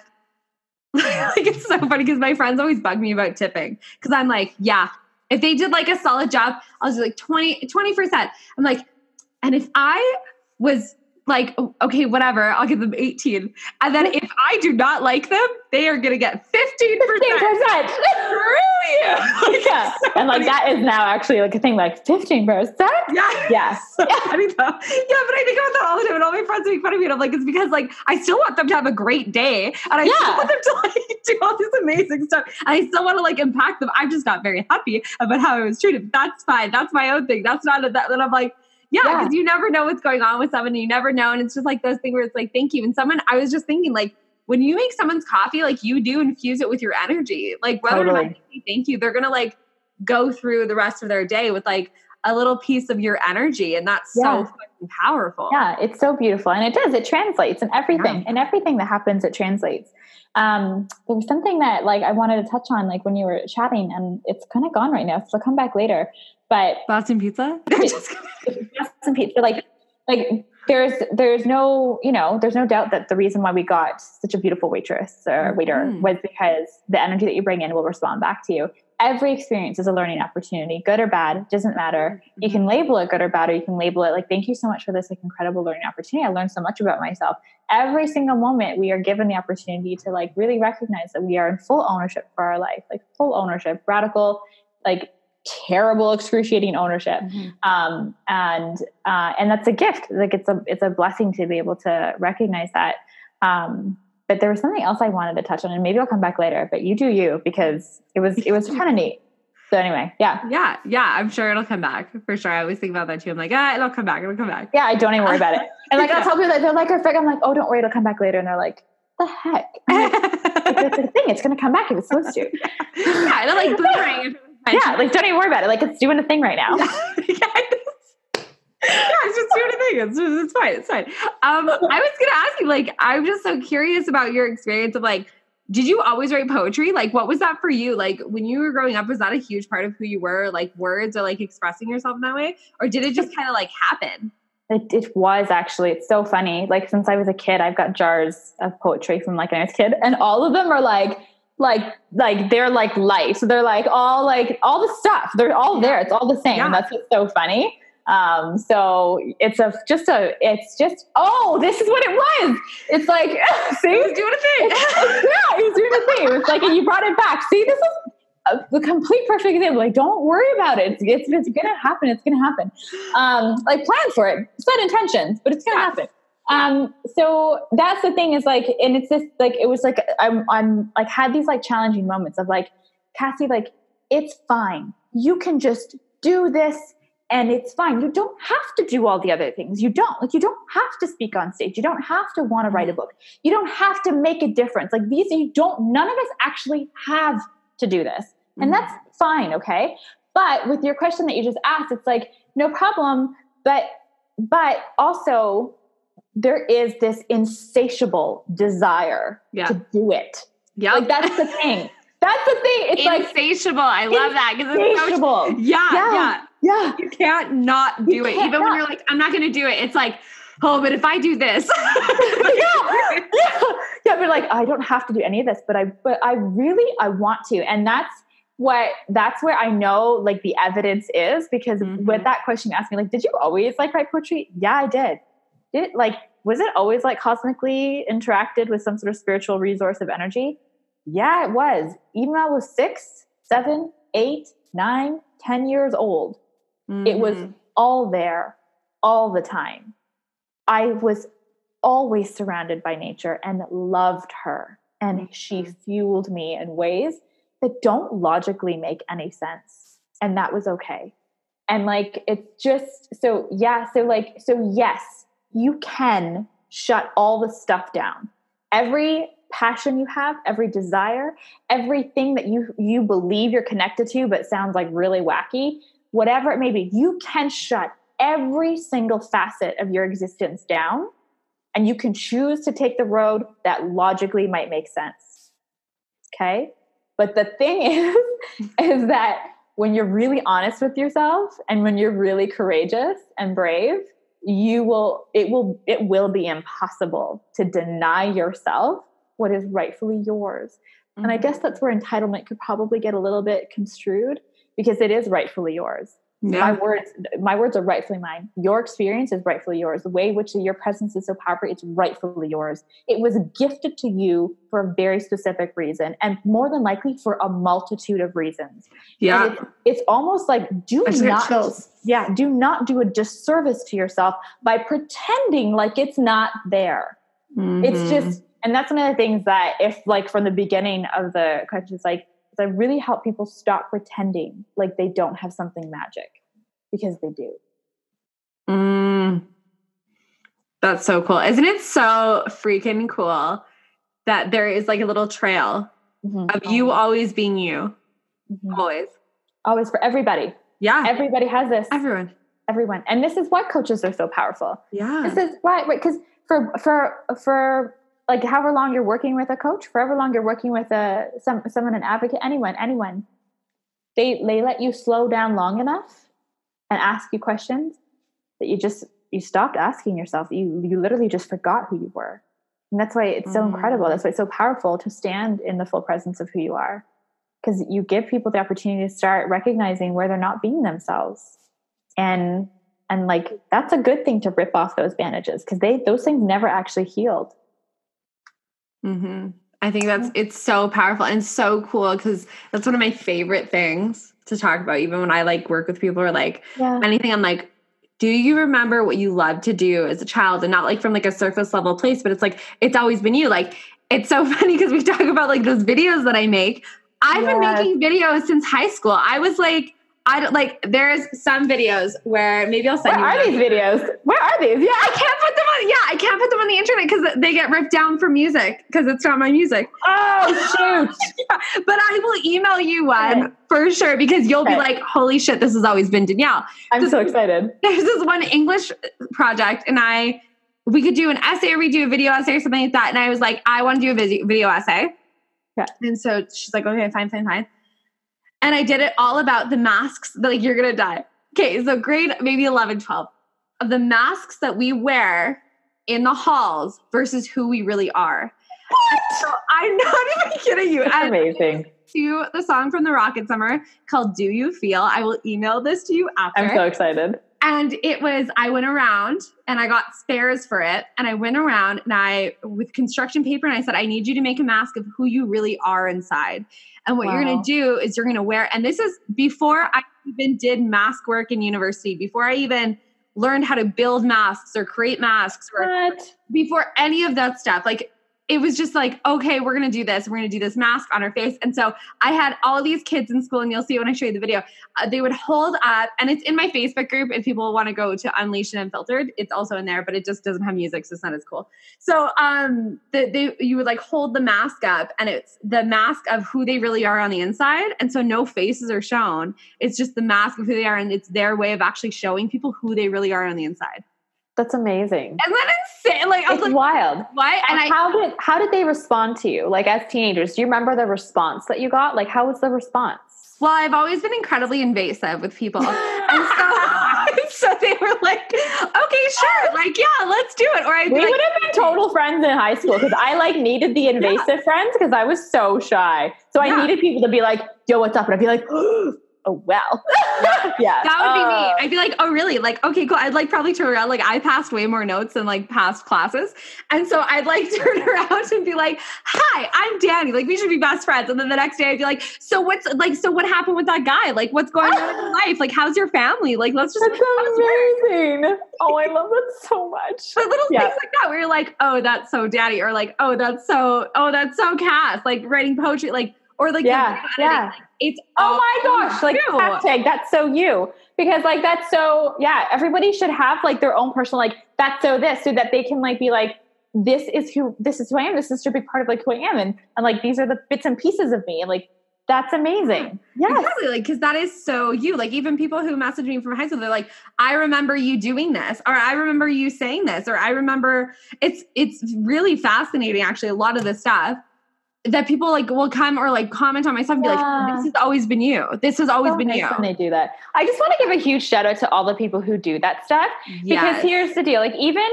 Speaker 1: like it's so funny because my friends always bug me about tipping because I'm like, yeah, if they did like a solid job, I'll do like 20, 20%. I'm like, and if I was like, okay, whatever, I'll give them 18. And then if I do not like them, they are going to get 15%.
Speaker 2: 15%.
Speaker 1: Screw you.
Speaker 2: Yeah.
Speaker 1: so
Speaker 2: And like
Speaker 1: funny.
Speaker 2: that is now actually like a thing like 15%.
Speaker 1: Yeah.
Speaker 2: Yes.
Speaker 1: So funny though. Yeah, but I think about that all the time, and all my friends make fun of me. And I'm like, it's because like I still want them to have a great day, and I
Speaker 2: Yeah.
Speaker 1: still want them to like do all this amazing stuff, and I still want to like impact them. I'm just not very happy about how I was treated. That's fine. That's my own thing. That's not a, that. Then I'm like. Yeah,
Speaker 2: Yeah.
Speaker 1: because you never know what's going on with someone. You never know, and it's just like those things where it's like, "Thank you." And someone, I was just thinking, like, when you make someone's coffee, like you do infuse it with your energy. Like whether or
Speaker 2: Totally.
Speaker 1: not they say thank you, they're gonna like go through the rest of their day with like a little piece of your energy, and that's
Speaker 2: Yeah.
Speaker 1: so fucking powerful.
Speaker 2: Yeah, it's so beautiful. And it does, it translates and everything. In everything that happens, it translates. Um, there was something that like I wanted to touch on like when you were chatting and it's kind of gone right now. So I'll come back later. But
Speaker 1: Boston pizza.
Speaker 2: Some pizza like like there's there's no you know there's no doubt that the reason why we got such a beautiful waitress or waiter
Speaker 1: Mhm.
Speaker 2: was because the energy that you bring in will respond back to you. Every experience is a learning opportunity good or bad doesn't matter. You can label it good or bad or you can label it like thank you so much for this like incredible learning opportunity. I learned so much about myself. Every single moment we are given the opportunity to like really recognize that we are in full ownership for our life like full ownership radical like terrible excruciating ownership um, and uh, and that's a gift. Like it's a it's a blessing to be able to recognize that. Um, but there was something else I wanted to touch on, and maybe I'll come back later. But you do you because it was it was kind of neat. So anyway, yeah,
Speaker 1: Yeah, yeah, I'm sure it'll come back for sure. I always think about that too. I'm like, ah, it'll come back. It'll come back.
Speaker 2: yeah. I don't even worry about it. And like I'll tell people that they're like, "I'm like, oh, don't worry, it'll come back later." And they're like, "The heck." Like, it's a thing. It's going to come back if it's supposed to.
Speaker 1: yeah, it'll like boomerang.
Speaker 2: Yeah, like don't even worry about it. Like it's doing a thing right now.
Speaker 1: yeah, it's just doing a thing. It's, it's fine. It's fine. Um, I was gonna ask you, like, I'm just so curious about your experience of like, did you always write poetry? Like, what was that for you? Like, when you were growing up, was that a huge part of who you were? Like, words or like expressing yourself in that way, or did it just kind of like happen?
Speaker 2: It, it was actually. It's so funny. Like since I was a kid, I've got jars of poetry from like when I was a kid, and all of them are like like like they're like light. So they're like all like all the stuff. They're all there. It's all the same. Yeah. That's what's so funny. Um, so it's a just a it's just oh this is what it was. It's like see
Speaker 1: he's doing a thing.
Speaker 2: yeah, he's doing a thing. It's like and you brought it back. See, this is the complete perfect example. Like, don't worry about it. It's, it's, it's gonna happen. It's gonna happen. Um, like plan for it. Set intentions, but it's gonna happen. Um, so that's the thing is like, and it's this like it was like I'm I'm like had these like challenging moments of like Cassie, like it's fine. You can just do this and it's fine. You don't have to do all the other things. You don't. Like you don't have to speak on stage. You don't have to want to write a book. You don't have to make a difference. Like these you don't none of us actually have to do this. And that's fine, okay? But with your question that you just asked, it's like no problem, but but also there is this insatiable desire yeah. to do it. Yeah. Like that's the thing. That's the thing.
Speaker 1: It's insatiable. like insatiable. I love that because it's so, yeah, yeah, yeah,
Speaker 2: yeah.
Speaker 1: You can't not do you it, even not. when you're like, I'm not going to do it. It's like, oh, but if I do this,
Speaker 2: yeah, yeah, yeah. But like, I don't have to do any of this, but I, but I really, I want to, and that's what that's where I know like the evidence is because mm-hmm. with that question you asked me, like, did you always like write poetry? Yeah, I did. Did it like was it always like cosmically interacted with some sort of spiritual resource of energy? Yeah, it was. Even when I was six, seven, eight, nine, ten years old, mm-hmm. it was mm-hmm. all there all the time. I was always surrounded by nature and loved her. And she mm-hmm. fueled me in ways that don't logically make any sense. And that was okay. And like, it's just so, yeah. So, like, so yes, you can shut all the stuff down. Every passion you have, every desire, everything that you you believe you're connected to but sounds like really wacky, whatever it may be, you can shut every single facet of your existence down and you can choose to take the road that logically might make sense. Okay? But the thing is, is that when you're really honest with yourself and when you're really courageous and brave, you will it will it will be impossible to deny yourself what is rightfully yours. Mm-hmm. And I guess mm-hmm. that's where entitlement could probably get a little bit construed because it is rightfully yours. Yeah. My words, my words are rightfully mine. Your experience is rightfully yours. The way in which your presence is so powerful, it's rightfully yours. It was gifted to you for a very specific reason, and more than likely for a multitude of reasons.
Speaker 1: Yeah,
Speaker 2: it's, it's, almost like do not, yeah, do not do a disservice to yourself by pretending like it's not there. Mm-hmm. It's just, and that's one of the things that, if like from the beginning of the question, it's like I really help people stop pretending like they don't have something magic because they do.
Speaker 1: Mm, that's so cool. Isn't it so freaking cool that there is like a little trail mm-hmm. of you always being you? Mm-hmm. Always.
Speaker 2: Always for everybody.
Speaker 1: Yeah.
Speaker 2: Everybody has this.
Speaker 1: Everyone.
Speaker 2: Everyone. And this is why coaches are so powerful.
Speaker 1: Yeah.
Speaker 2: This is why, right? because for, for, for like however long you're working with a coach, forever long you're working with a some someone an advocate, anyone, anyone. They they let you slow down long enough and ask you questions that you just you stopped asking yourself. You you literally just forgot who you were. And that's why it's so mm. incredible. That's why it's so powerful to stand in the full presence of who you are. Because you give people the opportunity to start recognizing where they're not being themselves. And and like that's a good thing to rip off those bandages because they those things never actually healed
Speaker 1: Mm-hmm. I think that's it's so powerful and so cool because that's one of my favorite things to talk about. Even when I like work with people or like yeah. anything, I'm like, do you remember what you loved to do as a child? And not like from like a surface level place, but it's like it's always been you. Like it's so funny because we talk about like those videos that I make. I've yes. been making videos since high school. I was like I don't like. There's some videos where maybe I'll send
Speaker 2: Where
Speaker 1: you.
Speaker 2: are these videos? Where are these? Yeah.
Speaker 1: I can't put them on. Yeah, I can't put them on the internet because they get ripped down for music because it's not my music.
Speaker 2: Oh shoot.
Speaker 1: But I will email you one
Speaker 2: Okay.
Speaker 1: for sure because you'll be like, "Holy shit, this has always been Danielle."
Speaker 2: I'm so excited.
Speaker 1: There's this one English uh, project, and I we could do an essay or we do a video essay or something like that. And I was like, I want to do a video essay.
Speaker 2: Yeah.
Speaker 1: And so she's like, okay, fine, fine, fine. And I did it all about the masks that like you're gonna die. Okay, so grade maybe 11, 12 of the masks that we wear in the halls versus who we really are. So I'm not even kidding you.
Speaker 2: That's amazing.
Speaker 1: to the song from the Rocket Summer called Do You Feel? I will email this to you after.
Speaker 2: I'm so excited.
Speaker 1: And it was, I went around and I got spares for it. And I went around and I, with construction paper, and I said, I need you to make a mask of who you really are inside. And what you're going to do is you're going to wear, and this is before I even did mask work in university, before I even learned how to build masks or create masks or
Speaker 2: What?
Speaker 1: before any of that stuff. Like it was just like, okay, we're gonna do this. We're gonna do this mask on our face. And so I had all these kids in school, and you'll see when I show you the video. Uh, they would hold up, and it's in my Facebook group. If people want to go to Unleashed and Unfiltered, it's also in there, but it just doesn't have music, so it's not as cool. So um, the, they you would like hold the mask up, and it's the mask of who they really are on the inside, and so no faces are shown. It's just the mask of who they are, and it's their way of actually showing people who they really are on the inside.
Speaker 2: That's amazing.
Speaker 1: And then insane, like I was
Speaker 2: It's
Speaker 1: like,
Speaker 2: wild.
Speaker 1: Why? And I
Speaker 2: how did how did they respond to you? Like as teenagers, do you remember the response that you got? Like how was the response?
Speaker 1: Well, I've always been incredibly invasive with people. And so, so they were like, okay, sure. Like, yeah, let's do it. Or I'd
Speaker 2: we
Speaker 1: like,
Speaker 2: would have been total friends in high school because I like needed the invasive friends because I was so shy. So I
Speaker 1: Yeah.
Speaker 2: needed people to be like, "Yo, what's up?" And I'd be like, "Oh well." yeah,
Speaker 1: that would be
Speaker 2: Uh,
Speaker 1: me. I'd be like, oh, really? Like, okay, cool. I'd like probably turn around. Like, I passed way more notes than like past classes. And so I'd like turn around and be like, hi, I'm Danny. Like, we should be best friends. And then the next day I'd be like, so what's like, so what happened with that guy? Like, what's going on in your life? Like, how's your family? Like, let's just.
Speaker 2: That's amazing. Oh, I love that so much.
Speaker 1: But little
Speaker 2: Yeah.
Speaker 1: things like that where you're like, oh, that's so Danny, or like, oh, that's so, oh, that's so Cass. like writing poetry, like, or like,
Speaker 2: Yeah, yeah.
Speaker 1: like, it's
Speaker 2: Oh my gosh, like
Speaker 1: you.
Speaker 2: hashtag that's so you. Because like that's so yeah, everybody should have like their own personal like that's so this so that they can like be like this is who this is who I am. This is a big part of like who I am and and like these are the bits and pieces of me and like that's amazing. Yes.
Speaker 1: Exactly, like because that is so you. Like even people who message me from high school, they're like, "I remember you doing this," or "I remember you saying this," or "I remember." It's it's really fascinating, actually. A lot of this stuff that people like will come or like comment on my stuff and be like, "This has always been you. This has always
Speaker 2: So
Speaker 1: been
Speaker 2: nice
Speaker 1: you."
Speaker 2: when they do that. I just want to give a huge shout out to all the people who do that stuff because here's the deal. Like even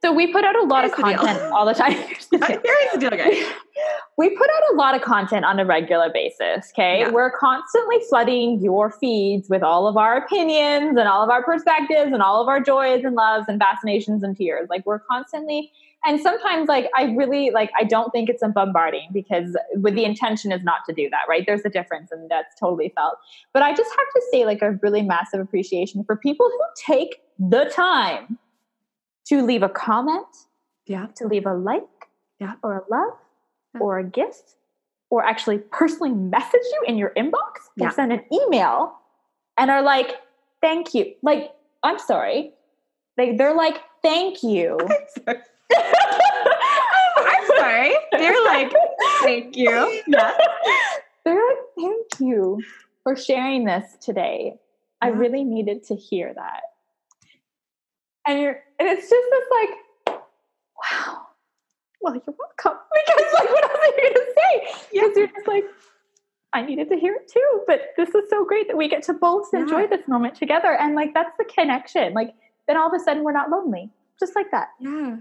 Speaker 2: so we put out a lot
Speaker 1: Here's
Speaker 2: of
Speaker 1: the
Speaker 2: content all the time. Here's the deal.
Speaker 1: Here's the deal, guys.
Speaker 2: we put out a lot of content on a regular basis. Okay.
Speaker 1: Yeah.
Speaker 2: We're constantly flooding your feeds with all of our opinions and all of our perspectives and all of our joys and loves and fascinations and tears. Like we're constantly, and sometimes like I really like, I don't think it's a bombarding because with the intention is not to do that, right? There's a difference and that's totally felt. But I just have to say like a really massive appreciation for people who take the time to leave a comment
Speaker 1: Yeah.
Speaker 2: to leave a like
Speaker 1: Yeah.
Speaker 2: or a love
Speaker 1: Yeah.
Speaker 2: or a gift or actually personally message you in your inbox
Speaker 1: Yeah.
Speaker 2: send an email and are like, thank you. Like, I'm sorry. They, they're like, thank you.
Speaker 1: Sorry. They're like, "Thank you."
Speaker 2: Yeah. They're like, thank you for sharing this today. I really needed to hear that. And you're and it's just this like, wow. Well, you're welcome. Because like what else are you gonna say? Because you're just like, I needed to hear it too. But this is so great that we get to both enjoy
Speaker 1: Yeah.
Speaker 2: this moment together. And like that's the connection. Like then all of a sudden we're not lonely. Just like that.
Speaker 1: Yeah.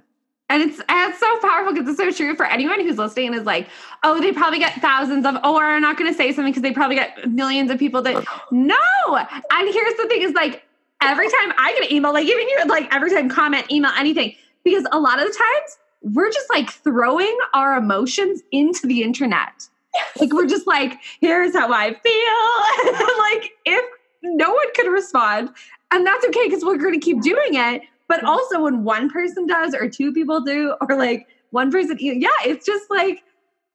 Speaker 1: And it's and it's so powerful because it's so true for anyone who's listening is like, oh, they probably get thousands of, oh, I'm not going to say something because they probably get millions of people that, no. And here's the thing is like, every time I get an email, like even you, like every time comment, email, anything, because a lot of the times we're just like throwing our emotions into the internet. Like we're just like, here's how I feel. Like if no one could respond, and that's okay because we're going to keep doing it. But
Speaker 2: mm-hmm.
Speaker 1: also when one person does, or two people do, or like one person, yeah, it's just like,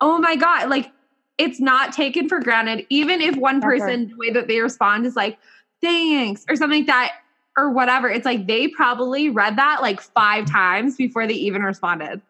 Speaker 1: oh my god, like it's not taken for granted. Even if one person, the way that they respond is like, thanks, or something like that, or whatever. It's like they probably read that like five times before they even responded.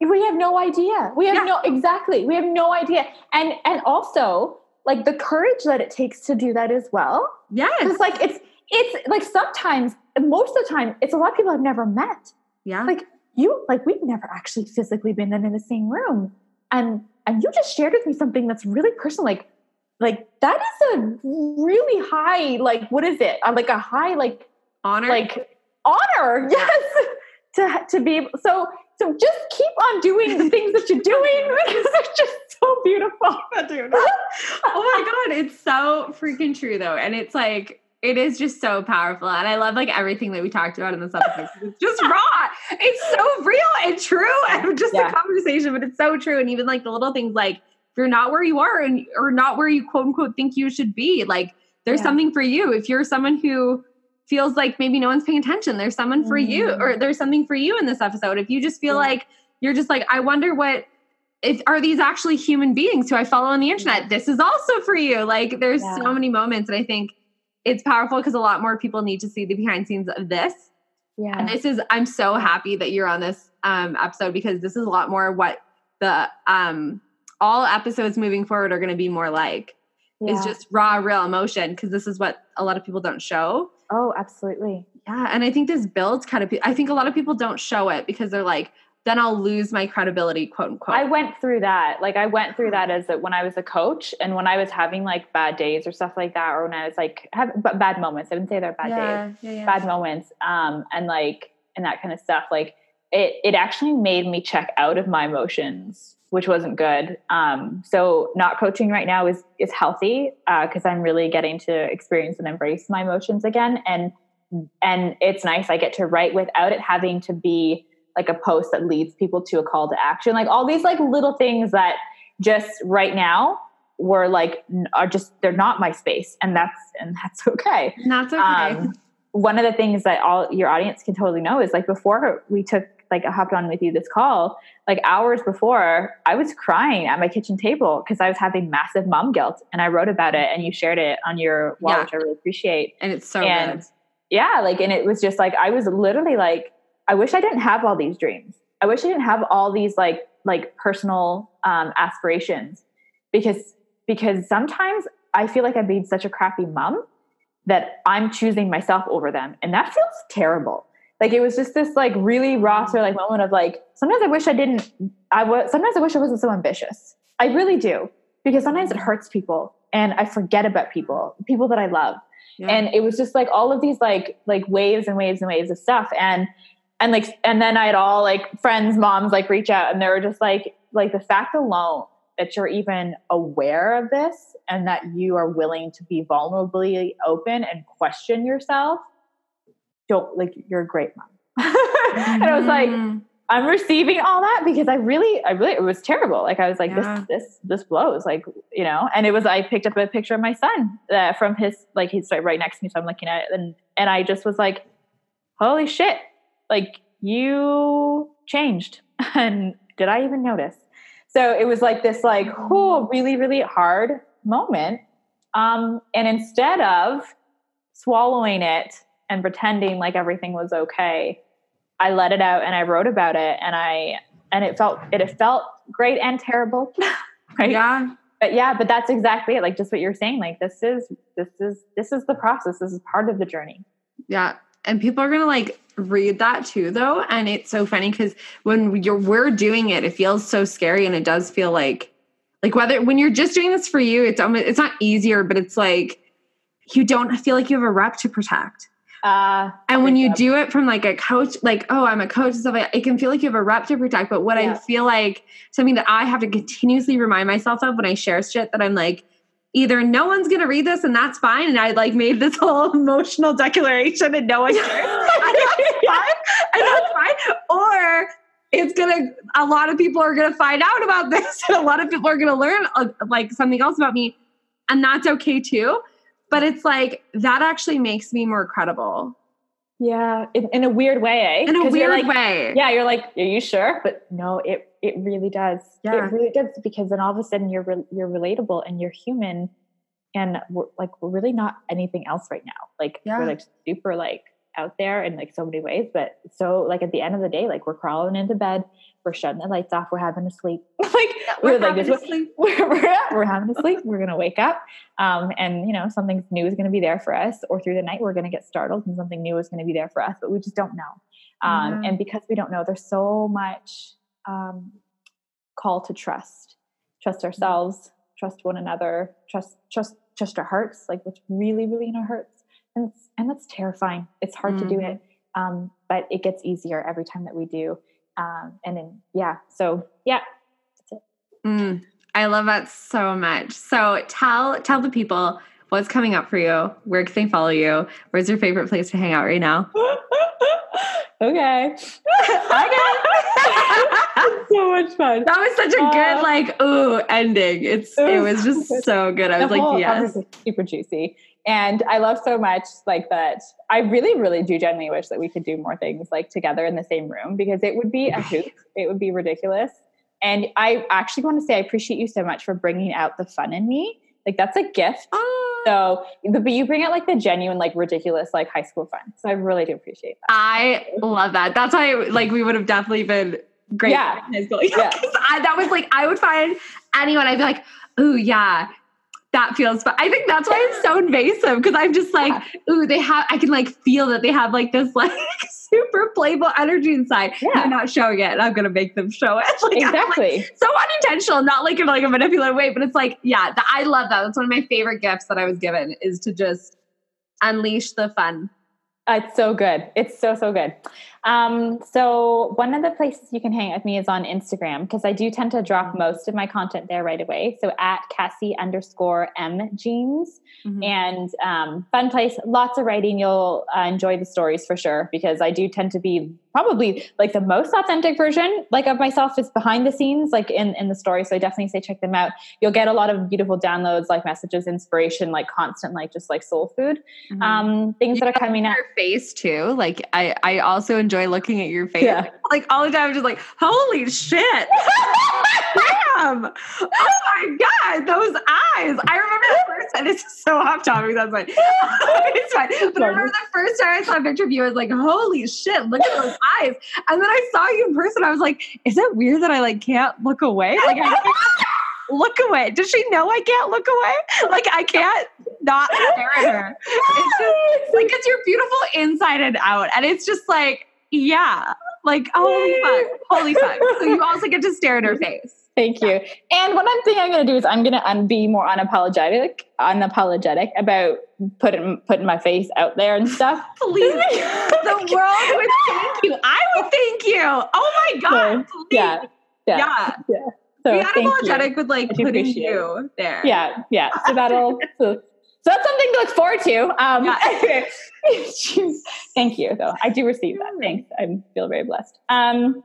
Speaker 2: We have no idea. We have
Speaker 1: Yeah.
Speaker 2: no exactly. We have no idea. And and also like the courage that it takes to do that as well.
Speaker 1: Yes.
Speaker 2: It's like it's it's like sometimes most of the time it's a lot of people I've never met.
Speaker 1: yeah.
Speaker 2: Like you like we've never actually physically been in in the same room. And and you just shared with me something that's really personal. Like like that is a really high like what is it? Uh, like a high like
Speaker 1: Honor.
Speaker 2: like honor yes to to be able so so just keep on doing the things that you're doing because they're just so beautiful
Speaker 1: oh my god, it's so freaking true though, and it's like it is just so powerful, and I love like everything that we talked about in this episode. It's just raw. It's so real and true, and just
Speaker 2: Yeah.
Speaker 1: a conversation, but it's so true. And even like the little things, like if you're not where you are and or not where you quote unquote think you should be, like there's
Speaker 2: Yeah.
Speaker 1: something for you. If you're someone who feels like maybe no one's paying attention, there's someone for you,
Speaker 2: Mm.
Speaker 1: or there's something for you in this episode. If you just feel
Speaker 2: Yeah.
Speaker 1: like you're just like, I wonder what if are these actually human beings who I follow on the internet? This is also for you. Like there's so many moments, and I think it's powerful because a lot more people need to see the behind scenes of this.
Speaker 2: yeah
Speaker 1: And this is I'm so happy that you're on this um, episode because this is a lot more what the um, all episodes moving forward are going to be more like is just raw, real emotion because this is what a lot of people don't show.
Speaker 2: oh absolutely
Speaker 1: Yeah, and I think this builds kind of. I think a lot of people don't show it because they're like, then I'll lose my credibility, quote unquote.
Speaker 2: I went through that. Like I went through that as a, when I was a coach and when I was having like bad days or stuff like that, or when I was like have bad moments. I wouldn't say they're bad days.
Speaker 1: yeah, yeah, yeah.
Speaker 2: bad moments um and like and that kind of stuff like it it actually made me check out of my emotions which wasn't good um so not coaching right now is is healthy uh because i'm really getting to experience and embrace my emotions again and and it's nice i get to write without it having to be like a post that leads people to a call to action like all these like little things that just right now were like are just they're not my space and that's and that's okay
Speaker 1: that's okay.
Speaker 2: um, one of the things that all your audience can totally know is like before we took like I hopped on with you this call, like hours before, I was crying at my kitchen table because I was having massive mom guilt, and I wrote about it, and you shared it on your wall,
Speaker 1: Yeah.
Speaker 2: which I really appreciate.
Speaker 1: and it's so
Speaker 2: and
Speaker 1: good.
Speaker 2: yeah, like, and it was just like I was literally like, I wish I didn't have all these dreams. I wish I didn't have all these like like personal um, aspirations because because sometimes I feel like I'm being such a crappy mom that I'm choosing myself over them, and that feels terrible. Like it was just this like really raw sort of like moment of like sometimes I wish I didn't. I was sometimes I wish I wasn't so ambitious. I really do because sometimes it hurts people, and I forget about people, people that I love
Speaker 1: Yeah.
Speaker 2: and it was just like all of these like like waves and waves and waves of stuff and and like and then i had all like friends moms like reach out and they were just like like the fact alone that you're even aware of this and that you are willing to be vulnerably open and question yourself don't like you're a great mom and i was like
Speaker 1: Mhm.
Speaker 2: i'm receiving all that because i really i really it was terrible like i was like
Speaker 1: Yeah.
Speaker 2: this this this blows like you know and it was i picked up a picture of my son uh, from his like he's right right next to me so i'm looking at it and and i just was like holy shit like you changed and did i even notice so it was like this like oh really really hard moment um and instead of swallowing it and pretending like everything was okay I let it out and I wrote about it and I and it felt it, it felt great and terrible. right?
Speaker 1: Yeah.
Speaker 2: But yeah, but that's exactly it. Like just what you're saying. Like this is this is this is the process. This is part of the journey.
Speaker 1: Yeah. And people are gonna like read that too though. And it's so funny because when you're we're doing it, it feels so scary and it does feel like like whether when you're just doing this for you, it's almost it's not easier, but it's like you don't feel like you have a rep to protect.
Speaker 2: Uh
Speaker 1: And when you
Speaker 2: Yep.
Speaker 1: do it from like a coach, like, oh, I'm a coach and stuff like it can feel like you have a rep to protect. But what I feel like something that I have to continuously remind myself of when I share shit that I'm like, either no one's gonna read this and that's fine. And I like made this whole emotional declaration and no one cares. and that's fine. And that's fine. Or it's gonna a lot of people are gonna find out about this and a lot of people are gonna learn uh, like something else about me. And that's okay too. But it's like that actually makes me more credible
Speaker 2: yeah, in, in a weird way. eh?
Speaker 1: in a weird
Speaker 2: like,
Speaker 1: way.
Speaker 2: Yeah, you're like, are you sure? But no, it it really does.
Speaker 1: Yeah.
Speaker 2: It really does because then all of a sudden you're re- you're relatable and you're human, and we're like we're really not anything else right now. Like
Speaker 1: Yeah.
Speaker 2: we're like super like out there in like so many ways, but so like at the end of the day, like we're crawling into bed, we're shutting the lights off, we're having to sleep. like
Speaker 1: We're
Speaker 2: we're like
Speaker 1: having
Speaker 2: this
Speaker 1: sleep.
Speaker 2: we're, we're, we're having to sleep. We're going to wake up. Um, and, you know, something new is going to be there for us, or through the night, we're going to get startled and something new is going to be there for us, but we just don't know. Um,
Speaker 1: Yeah.
Speaker 2: And because we don't know, there's so much um, call to trust, trust ourselves, trust one another, trust, trust, trust our hearts, like what's really, really in our hearts. And, it's, and that's terrifying. It's hard to do it. Um, but it gets easier every time that we do. Um, and then, yeah. So yeah,
Speaker 1: Mm, I love that so much. So tell tell the people what's coming up for you. Where can they follow you? Where's your favorite place to hang out right now?
Speaker 2: okay. okay. so much fun.
Speaker 1: That was such a
Speaker 2: Uh,
Speaker 1: good like ooh ending. It's
Speaker 2: it
Speaker 1: it
Speaker 2: was
Speaker 1: was just
Speaker 2: so good.
Speaker 1: I was
Speaker 2: The whole
Speaker 1: like yes.
Speaker 2: was super juicy. And I love so much like that. I really, really do genuinely wish that we could do more things like together in the same room because it would be a hoop. it would be ridiculous. And I actually want to say I appreciate you so much for bringing out the fun in me. Like that's a gift.
Speaker 1: Oh,
Speaker 2: So, but you bring out like the genuine, like ridiculous, like high school fun. So I really do appreciate that.
Speaker 1: I love that. That's why like we would have definitely been great.
Speaker 2: Yeah.
Speaker 1: high school.
Speaker 2: Yeah.
Speaker 1: I, that was like I would find anyone. I'd be like, ooh yeah. That feels fun. I think that's why it's so invasive because I'm just like, ooh, they have. I can like feel that they have like this like super playful energy inside.
Speaker 2: Yeah.
Speaker 1: They're not showing it, and I'm gonna make them show it. Like, I'm, like,
Speaker 2: Exactly.
Speaker 1: so unintentional, not like in like a manipulative way, but it's like, yeah, th- I love that. That's one of my favorite gifts that I was given is to just unleash the fun.
Speaker 2: It's so good. It's so so good. Um, so one of the places you can hang out with me is on Instagram because I do tend to drop most of my content there right away. So at Cassie underscore M jeans
Speaker 1: Mm-hmm.
Speaker 2: and um, fun place, lots of writing. You'll uh, enjoy the stories for sure because I do tend to be probably like the most authentic version like of myself is behind the scenes like in in the story. So I definitely say check them out. You'll get a lot of beautiful downloads, like messages, inspiration, like constant, like just like soul food.
Speaker 1: Mhm.
Speaker 2: Um, things
Speaker 1: You
Speaker 2: that are coming out.
Speaker 1: your face too. Like I, I also enjoy looking at your face.
Speaker 2: Yeah.
Speaker 1: Like all the time, I'm just like, holy shit! Damn! Oh my god, those eyes! I remember the first time. This is so off topic. That's fine. it's fine. But I remember the first time I saw a picture of you, I was like, holy shit! Look at those eyes. And then I saw you in person. I was like, is it weird that I like can't look away? Like I look away. Does she know I can't look away? Like I can't not stare at her. It's just like it's you're beautiful inside and out and it's just like yeah. Like holy fuck. Holy fuck. So you also get to stare at her face.
Speaker 2: Thank you. And what I'm thinking I'm going to do is I'm going to un- be more unapologetic, unapologetic about putting putting my face out there and stuff.
Speaker 1: please. The world would thank you. I would thank you. Oh my god please.
Speaker 2: yeah, yeah,
Speaker 1: yeah.
Speaker 2: Yeah. So
Speaker 1: be unapologetic with like putting you there.
Speaker 2: Yeah, yeah. So that'll so, so that's something to look forward to. Um,
Speaker 1: Yeah.
Speaker 2: thank you, though. I do receive that. Thanks. I feel very blessed. Um,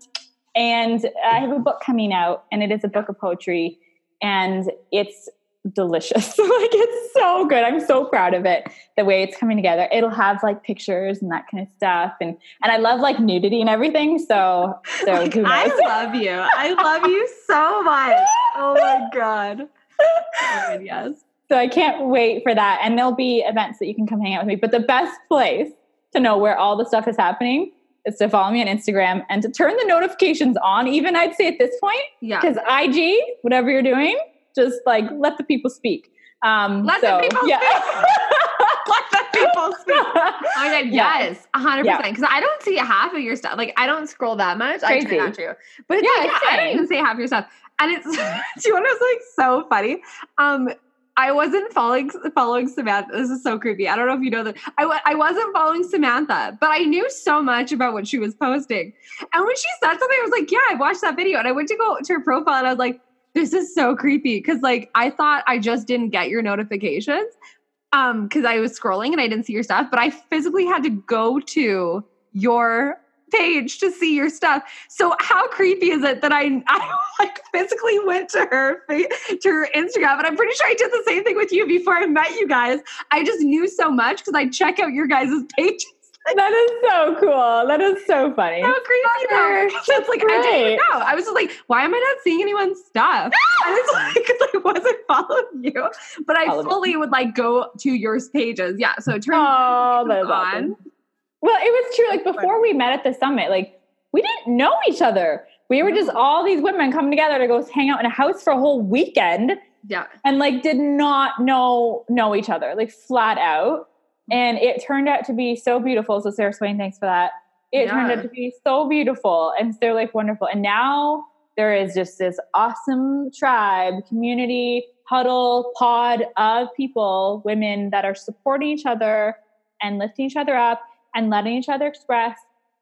Speaker 2: and I have a book coming out, and it is a book of poetry, and it's delicious. like it's so good. I'm so proud of it. The way it's coming together. It'll have like pictures and that kind of stuff, and and I love like nudity and everything. So so
Speaker 1: Like? I love you. I love you so much. Oh my god. Oh my God, yes.
Speaker 2: So I can't wait for that. And there'll be events that you can come hang out with me. But the best place to know where all the stuff is happening is to follow me on Instagram and to turn the notifications on. Even I'd say at this point,
Speaker 1: Yeah.
Speaker 2: because IG, whatever you're doing, just like let the people speak. Um,
Speaker 1: Let the people
Speaker 2: yeah.
Speaker 1: Let the people speak. Oh my god, yes, hundred
Speaker 2: Yeah.
Speaker 1: percent. Because I don't see half of your stuff. Like I don't scroll that much. I
Speaker 2: Crazy.
Speaker 1: try not to. But it's
Speaker 2: Yeah,
Speaker 1: like, yeah, I don't even say half your stuff. And it's do you want to know something so funny? Um, I wasn't following following Samantha. This is so creepy. I don't know if you know that. I, I wasn't following Samantha, but I knew so much about what she was posting. And when she said something, I was like, "Yeah, I watched that video." And I went to go to her profile, and I was like, "This is so creepy." Because like I thought I just didn't get your notifications, um, because I was scrolling and I didn't see your stuff, but I physically had to go to your page to see your stuff. So how creepy is it that I I like physically went to her to her Instagram, and I'm pretty sure I did the same thing with you before I met you guys. I just knew so much because I check out your guys' pages.
Speaker 2: that is so cool. That is so funny.
Speaker 1: How creepy though. It's like I didn't know. I was just like, why am I not seeing anyone's stuff? And it's like because I wasn't following you, but I fully would like go to your pages. Yeah. So turn
Speaker 2: oh, that's on. Awesome. Well, it was true. Like before we met at the summit, like we didn't know each other. We were just all these women coming together to go hang out in a house for a whole weekend.
Speaker 1: Yeah.
Speaker 2: And like did not know know each other, like flat out. Mm-hmm. And it turned out to be so beautiful. So Sarah Swain, thanks for that. It yeah. turned out to be so beautiful and they're like wonderful. And now there is just this awesome tribe, community, huddle, pod of people, women that are supporting each other and lifting each other up and letting each other express,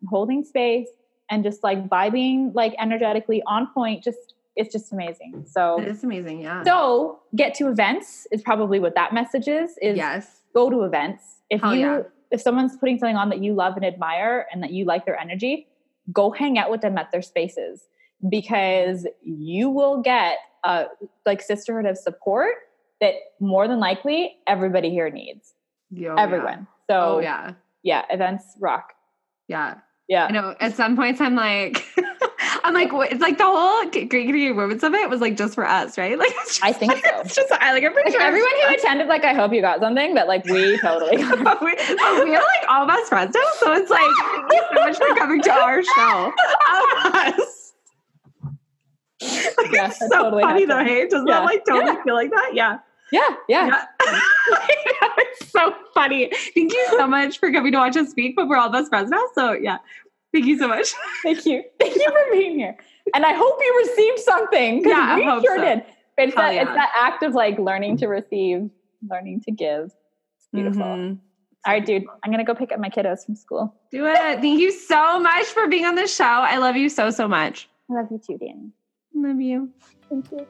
Speaker 2: holding space and just like vibing like energetically on point just it's just amazing. So
Speaker 1: it's amazing yeah.
Speaker 2: So get to events is probably what that message is is
Speaker 1: yes.
Speaker 2: go to events. If Hell you yeah. if someone's putting something on that you love and admire and that you like their energy go hang out with them at their spaces because you will get a like sisterhood of support that more than likely everybody here needs. Yo, everyone.
Speaker 1: Yeah.
Speaker 2: so
Speaker 1: oh, yeah
Speaker 2: yeah events rock
Speaker 1: yeah
Speaker 2: yeah.
Speaker 1: I know at some points I'm like, I'm like, it's like the whole Great Canadian Women's Summit was like just for us, right? Like,
Speaker 2: I think so.
Speaker 1: It's just, I like, I'm pretty
Speaker 2: like,
Speaker 1: sure
Speaker 2: everyone who attended, like, I hope you got something, but like, we totally got
Speaker 1: but we, but we are like all best friends now. So it's like, thank you so much for coming to our show. us. Like, yeah, it's so totally funny though, hey? Does yeah. that like totally yeah. feel like that? Yeah.
Speaker 2: Yeah, yeah. yeah.
Speaker 1: it's so funny. Thank you so much for coming to watch us speak, but we're all best friends now. So yeah. Thank you so much.
Speaker 2: Thank you. Thank you for being here. And I hope you received something.
Speaker 1: Yeah,
Speaker 2: we
Speaker 1: I hope
Speaker 2: sure
Speaker 1: so.
Speaker 2: did. It's that, yeah. it's that act of like learning to receive, learning to give. It's beautiful. Mm-hmm. All right, dude. I'm gonna go pick up my kiddos from school.
Speaker 1: Do it. Thank you so much for being on the show. I love you so so much.
Speaker 2: I love you too, Danny.
Speaker 1: Love you.
Speaker 2: Thank you.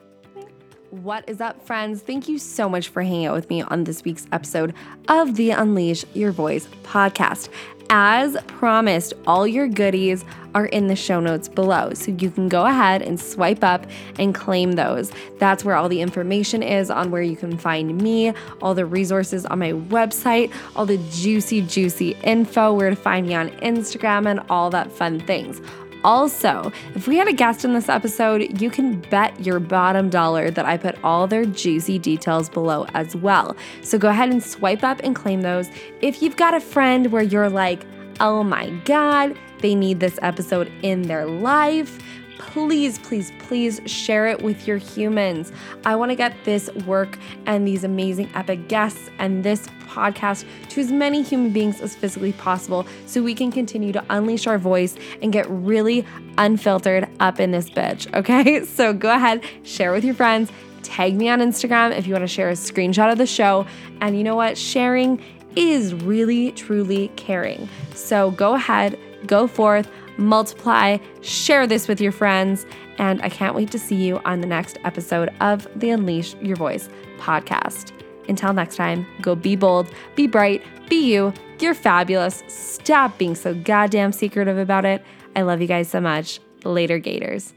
Speaker 1: What is up, friends? Thank you so much for hanging out with me on this week's episode of the Unleash Your Voice podcast. As promised, all your goodies are in the show notes below. So you can go ahead and swipe up and claim those. That's where all the information is on where you can find me, all the resources on my website, all the juicy, juicy info, where to find me on Instagram, and all that fun things. Also, if we had a guest in this episode, you can bet your bottom dollar that I put all their juicy details below as well. So go ahead and swipe up and claim those. If you've got a friend where you're like, oh my God, they need this episode in their life please, please, please share it with your humans. I want to get this work and these amazing epic guests and this podcast to as many human beings as physically possible so we can continue to unleash our voice and get really unfiltered up in this bitch. Okay, so go ahead, share with your friends. Tag me on Instagram if you want to share a screenshot of the show. And you know what? Sharing is really, truly caring. So go ahead, go forth multiply, share this with your friends, and I can't wait to see you on the next episode of the Unleash Your Voice podcast. Until next time, go be bold, be bright, be you. You're fabulous. Stop being so goddamn secretive about it. I love you guys so much. Later, Gators.